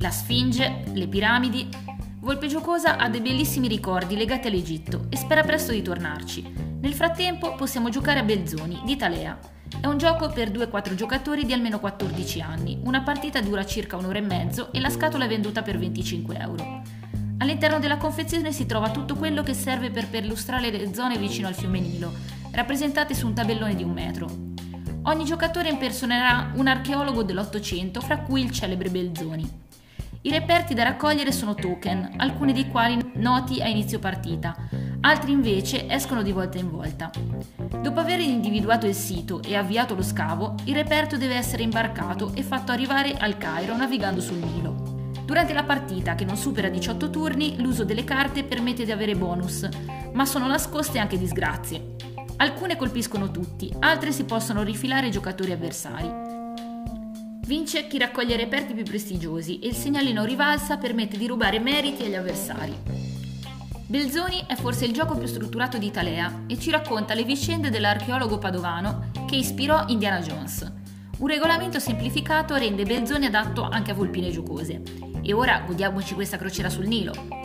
la Sfinge, le piramidi. Volpe Giocosa ha dei bellissimi ricordi legati all'Egitto e spera presto di tornarci. Nel frattempo possiamo giocare a Belzoni di Talea. È un gioco per 2-4 giocatori di almeno 14 anni. Una partita dura circa un'ora e mezzo e la scatola è venduta per 25 euro. All'interno della confezione si trova tutto quello che serve per perlustrare le zone vicino al fiume Nilo, rappresentate su un tabellone di un metro. Ogni giocatore impersonerà un archeologo dell'Ottocento, fra cui il celebre Belzoni. I reperti da raccogliere sono token, alcuni dei quali noti a inizio partita, altri invece escono di volta in volta. Dopo aver individuato il sito e avviato lo scavo, il reperto deve essere imbarcato e fatto arrivare al Cairo navigando sul Nilo. Durante la partita, che non supera 18 turni, l'uso delle carte permette di avere bonus, ma sono nascoste anche disgrazie. Alcune colpiscono tutti, altre si possono rifilare ai giocatori avversari. Vince chi raccoglie reperti più prestigiosi e il segnalino rivalsa permette di rubare meriti agli avversari. Belzoni è forse il gioco più strutturato di Italea e ci racconta le vicende dell'archeologo padovano che ispirò Indiana Jones. Un regolamento semplificato rende Belzoni adatto anche a volpine giocose. E ora godiamoci questa crociera sul Nilo.